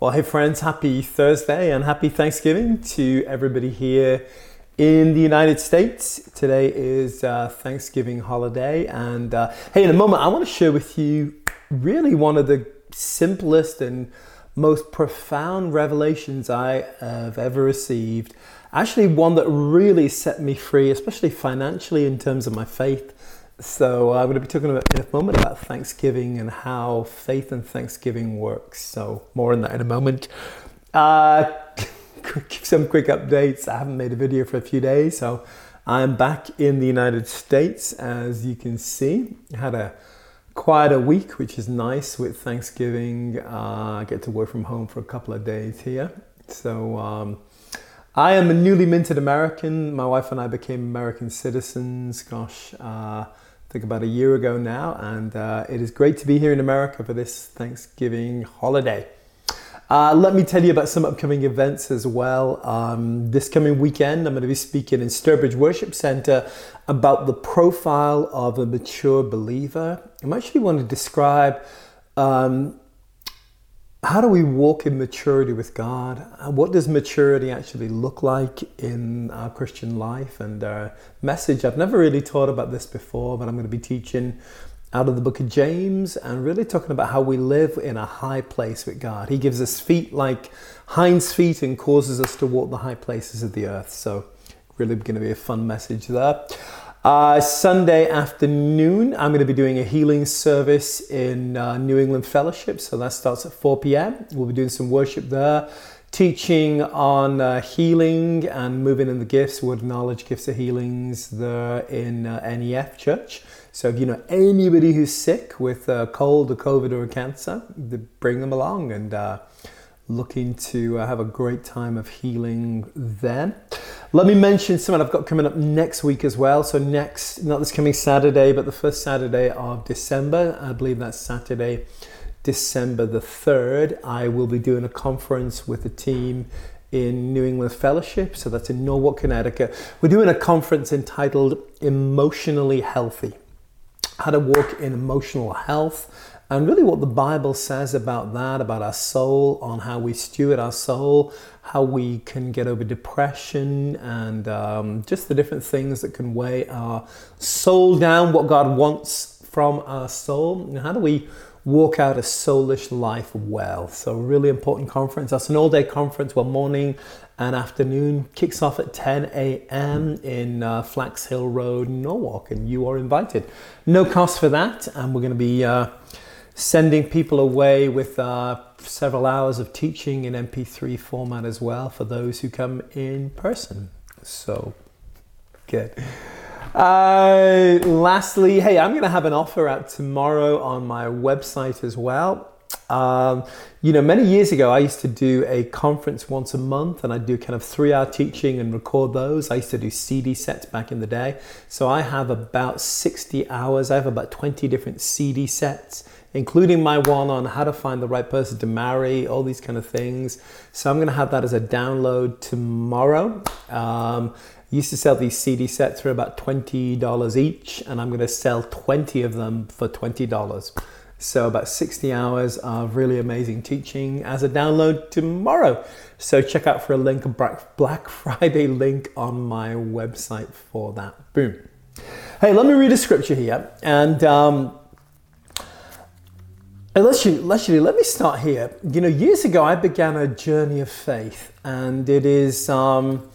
Well, hey, friends, happy Thursday and happy Thanksgiving to everybody here in the United States. Today is uh, Thanksgiving holiday, and uh, hey, in a moment, I want to share with you really one of the simplest and most profound revelations I have ever received. Actually, one that really set me free, especially financially in terms of my faith so I'm going to be talking about, in a moment about Thanksgiving and how faith and Thanksgiving works. So more on that in a moment. Uh, some quick updates. I haven't made a video for a few days, so I'm back in the United States. As you can see, I had a quite a week, which is nice with Thanksgiving. Uh, I get to work from home for a couple of days here. So um, I am a newly minted American. My wife and I became American citizens. Gosh. Uh, I think about a year ago now, and uh, it is great to be here in America for this Thanksgiving holiday. Uh, let me tell you about some upcoming events as well. Um, this coming weekend, I'm going to be speaking in Sturbridge Worship Center about the profile of a mature believer. I'm actually want to describe um, how do we walk in maturity with God? Uh, what does maturity actually look like in our Christian life and our message? I've never really taught about this before, but I'm going to be teaching out of the book of James and really talking about how we live in a high place with God. He gives us feet like hinds feet and causes us to walk the high places of the earth. So, really going to be a fun message there. Uh, Sunday afternoon, I'm going to be doing a healing service in uh, New England Fellowship. So that starts at 4 p.m. We'll be doing some worship there, teaching on uh, healing and moving in the gifts, word knowledge, gifts of healings there in uh, NEF Church. So if you know anybody who's sick with a cold, a COVID, or a cancer, bring them along and uh, looking to uh, have a great time of healing then. Let me mention something I've got coming up next week as well. So, next, not this coming Saturday, but the first Saturday of December, I believe that's Saturday, December the 3rd, I will be doing a conference with a team in New England Fellowship. So, that's in Norwalk, Connecticut. We're doing a conference entitled Emotionally Healthy How to Walk in Emotional Health and really, what the Bible says about that, about our soul, on how we steward our soul, how we can get over depression, and um, just the different things that can weigh our soul down, what God wants from our soul, and how do we walk out a soulish life well. So, really important conference. That's an all day conference, well, morning and afternoon. Kicks off at 10 a.m. in uh, Flax Hill Road, Norwalk, and you are invited. No cost for that, and we're going to be. Uh, sending people away with uh, several hours of teaching in MP3 format as well for those who come in person. So good. Uh, lastly, hey, I'm going to have an offer out tomorrow on my website as well. Um, you know, many years ago, I used to do a conference once a month and I'd do kind of three hour teaching and record those. I used to do CD sets back in the day. So I have about 60 hours, I have about 20 different CD sets including my one on how to find the right person to marry, all these kind of things. So I'm going to have that as a download tomorrow. Um, used to sell these CD sets for about $20 each, and I'm going to sell 20 of them for $20. So about 60 hours of really amazing teaching as a download tomorrow. So check out for a link, a Black Friday link on my website for that. Boom. Hey, let me read a scripture here. And um, Literally, let me start here. You know, years ago, I began a journey of faith, and it is, um,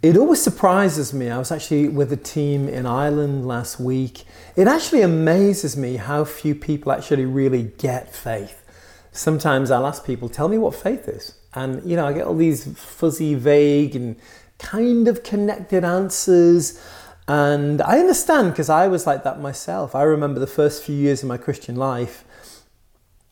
it always surprises me. I was actually with a team in Ireland last week. It actually amazes me how few people actually really get faith. Sometimes I'll ask people, tell me what faith is. And, you know, I get all these fuzzy, vague, and kind of connected answers. And I understand because I was like that myself. I remember the first few years of my Christian life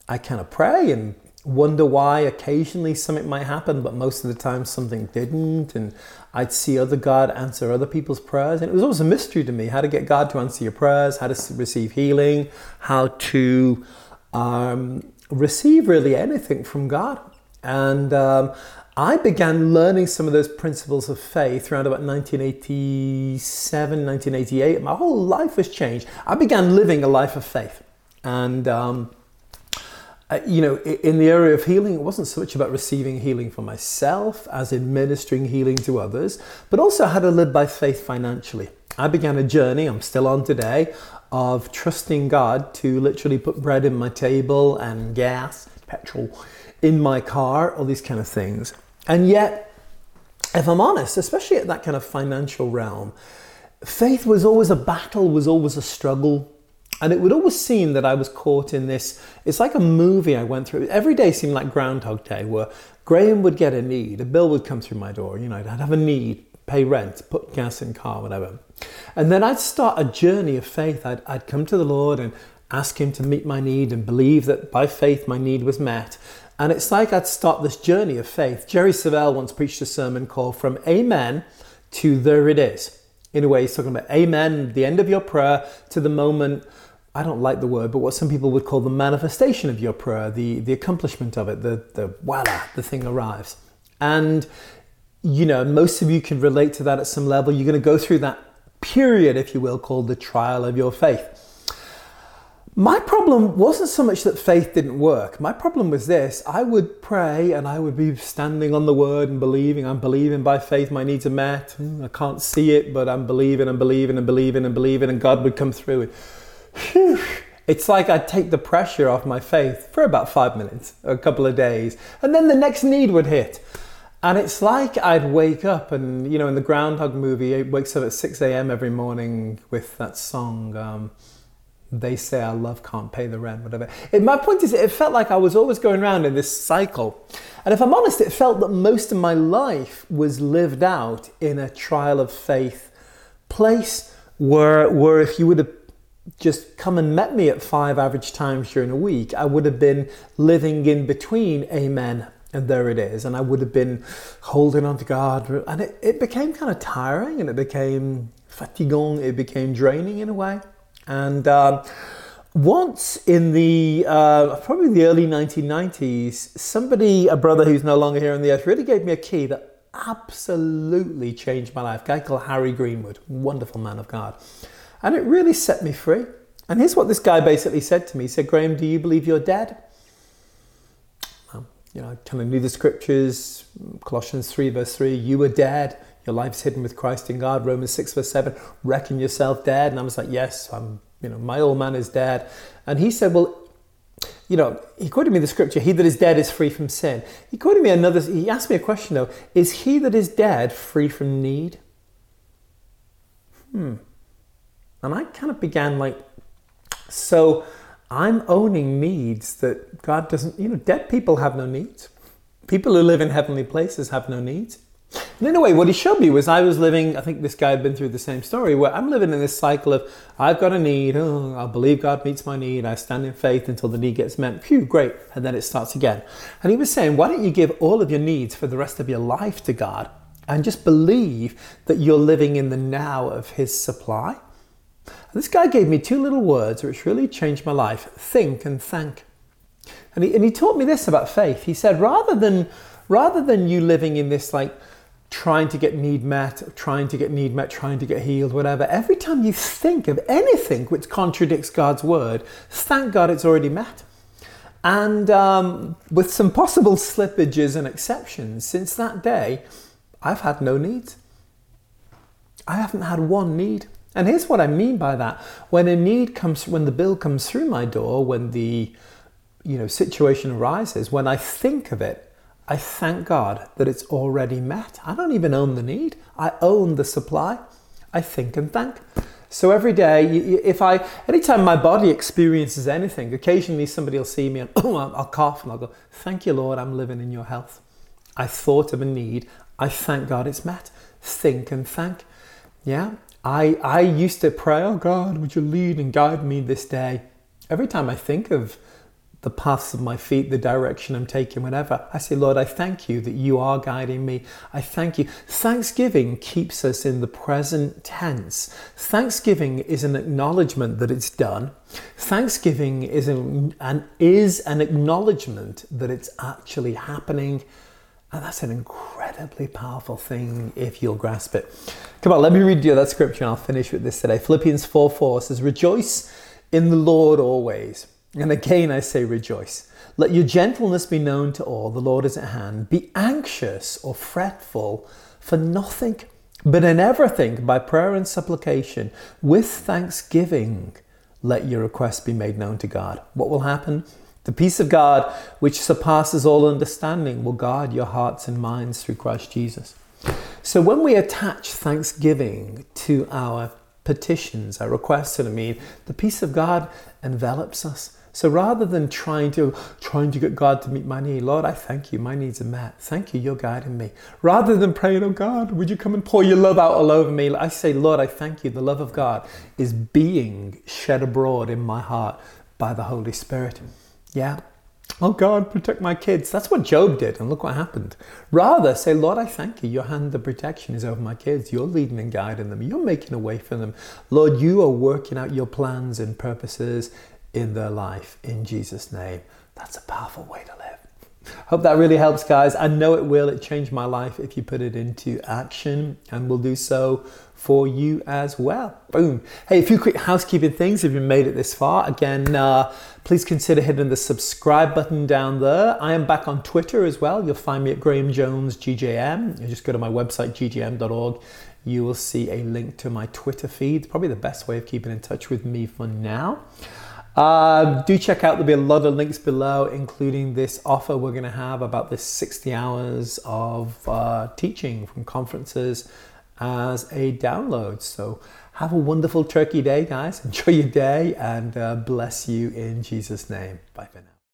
I kind of pray and wonder why occasionally something might happen, but most of the time something didn't. And I'd see other God answer other people's prayers. And it was always a mystery to me how to get God to answer your prayers, how to receive healing, how to um, receive really anything from God. And um, I began learning some of those principles of faith around about 1987, 1988. My whole life has changed. I began living a life of faith. And um, Uh, you know, in the area of healing, it wasn't so much about receiving healing for myself, as in ministering healing to others, but also how to live by faith financially. I began a journey, I'm still on today, of trusting God to literally put bread in my table and gas, petrol in my car, all these kind of things. And yet, if I'm honest, especially at that kind of financial realm, faith was always a battle, was always a struggle. And it would always seem that I was caught in this. It's like a movie I went through. Every day seemed like Groundhog Day, where Graham would get a need, a bill would come through my door. You know, I'd have a need, pay rent, put gas in car, whatever. And then I'd start a journey of faith. I'd, I'd come to the Lord and ask Him to meet my need and believe that by faith my need was met. And it's like I'd start this journey of faith. Jerry Savelle once preached a sermon called From Amen to There It Is. In a way, he's talking about Amen, the end of your prayer, to the moment, I don't like the word, but what some people would call the manifestation of your prayer, the, the accomplishment of it, the, the voila, the thing arrives. And, you know, most of you can relate to that at some level. You're going to go through that period, if you will, called the trial of your faith. My problem wasn't so much that faith didn't work. My problem was this I would pray and I would be standing on the word and believing. I'm believing by faith my needs are met. Hmm, I can't see it, but I'm believing and believing and believing and believing, and God would come through. Whew, it's like I'd take the pressure off my faith for about five minutes, a couple of days, and then the next need would hit. And it's like I'd wake up and, you know, in the Groundhog movie, it wakes up at 6 a.m. every morning with that song. Um, they say I love can't pay the rent, whatever. It, my point is, it felt like I was always going around in this cycle. And if I'm honest, it felt that most of my life was lived out in a trial of faith place where, where if you would have just come and met me at five average times during a week, I would have been living in between amen and there it is. And I would have been holding on to God. And it, it became kind of tiring and it became fatigant, it became draining in a way. And um, once in the uh, probably the early 1990s, somebody, a brother who's no longer here on the earth, really gave me a key that absolutely changed my life. A guy called Harry Greenwood, wonderful man of God, and it really set me free. And here's what this guy basically said to me: He said, "Graham, do you believe you're dead?" You know, I kind of knew the scriptures. Colossians three verse three: "You were dead." Your life's hidden with Christ in God. Romans 6 verse 7, reckon yourself dead. And I was like, yes, I'm, you know, my old man is dead. And he said, well, you know, he quoted me the scripture, he that is dead is free from sin. He quoted me another, he asked me a question though, is he that is dead free from need? Hmm. And I kind of began like, so I'm owning needs that God doesn't, you know, dead people have no needs. People who live in heavenly places have no needs. And in a way, what he showed me was I was living, I think this guy had been through the same story, where I'm living in this cycle of I've got a need, oh, I believe God meets my need, I stand in faith until the need gets met, phew, great, and then it starts again. And he was saying, why don't you give all of your needs for the rest of your life to God and just believe that you're living in the now of his supply? And this guy gave me two little words which really changed my life think and thank. And he, and he taught me this about faith. He said, rather than, rather than you living in this like, trying to get need met, trying to get need met, trying to get healed, whatever, every time you think of anything which contradicts God's word, thank God it's already met. And um, with some possible slippages and exceptions, since that day, I've had no needs. I haven't had one need. And here's what I mean by that. When a need comes, when the bill comes through my door, when the you know situation arises, when I think of it, I thank God that it's already met. I don't even own the need, I own the supply. I think and thank. So every day, if I, anytime my body experiences anything, occasionally somebody will see me and oh, I'll cough and I'll go, Thank you, Lord, I'm living in your health. I thought of a need. I thank God it's met. Think and thank. Yeah. I, I used to pray, Oh God, would you lead and guide me this day? Every time I think of the paths of my feet, the direction I'm taking, whatever. I say, Lord, I thank you that you are guiding me. I thank you. Thanksgiving keeps us in the present tense. Thanksgiving is an acknowledgement that it's done. Thanksgiving is an, an is an acknowledgement that it's actually happening. And that's an incredibly powerful thing if you'll grasp it. Come on, let me read you that scripture and I'll finish with this today. Philippians 4 4 says, Rejoice in the Lord always. And again I say rejoice. Let your gentleness be known to all. The Lord is at hand. Be anxious or fretful for nothing, but in everything, by prayer and supplication, with thanksgiving, let your requests be made known to God. What will happen? The peace of God, which surpasses all understanding, will guard your hearts and minds through Christ Jesus. So when we attach thanksgiving to our petitions, our requests, and I mean, the peace of God envelops us. So rather than trying to trying to get God to meet my need, Lord, I thank you, my needs are met. Thank you, you're guiding me. Rather than praying, oh God, would you come and pour your love out all over me? I say, Lord, I thank you. The love of God is being shed abroad in my heart by the Holy Spirit. Yeah. Oh God, protect my kids. That's what Job did, and look what happened. Rather, say, Lord, I thank you. Your hand of protection is over my kids. You're leading and guiding them. You're making a way for them. Lord, you are working out your plans and purposes in their life in Jesus' name. That's a powerful way to live. Hope that really helps, guys. I know it will. It changed my life if you put it into action, and will do so for you as well. Boom. Hey, a few quick housekeeping things if you made it this far. Again, uh, please consider hitting the subscribe button down there. I am back on Twitter as well. You'll find me at Graham Jones GJM. You just go to my website, ggm.org. You will see a link to my Twitter feed. Probably the best way of keeping in touch with me for now. Uh, do check out, there'll be a lot of links below, including this offer we're going to have about this 60 hours of uh, teaching from conferences as a download. So have a wonderful turkey day, guys. Enjoy your day and uh, bless you in Jesus' name. Bye for now.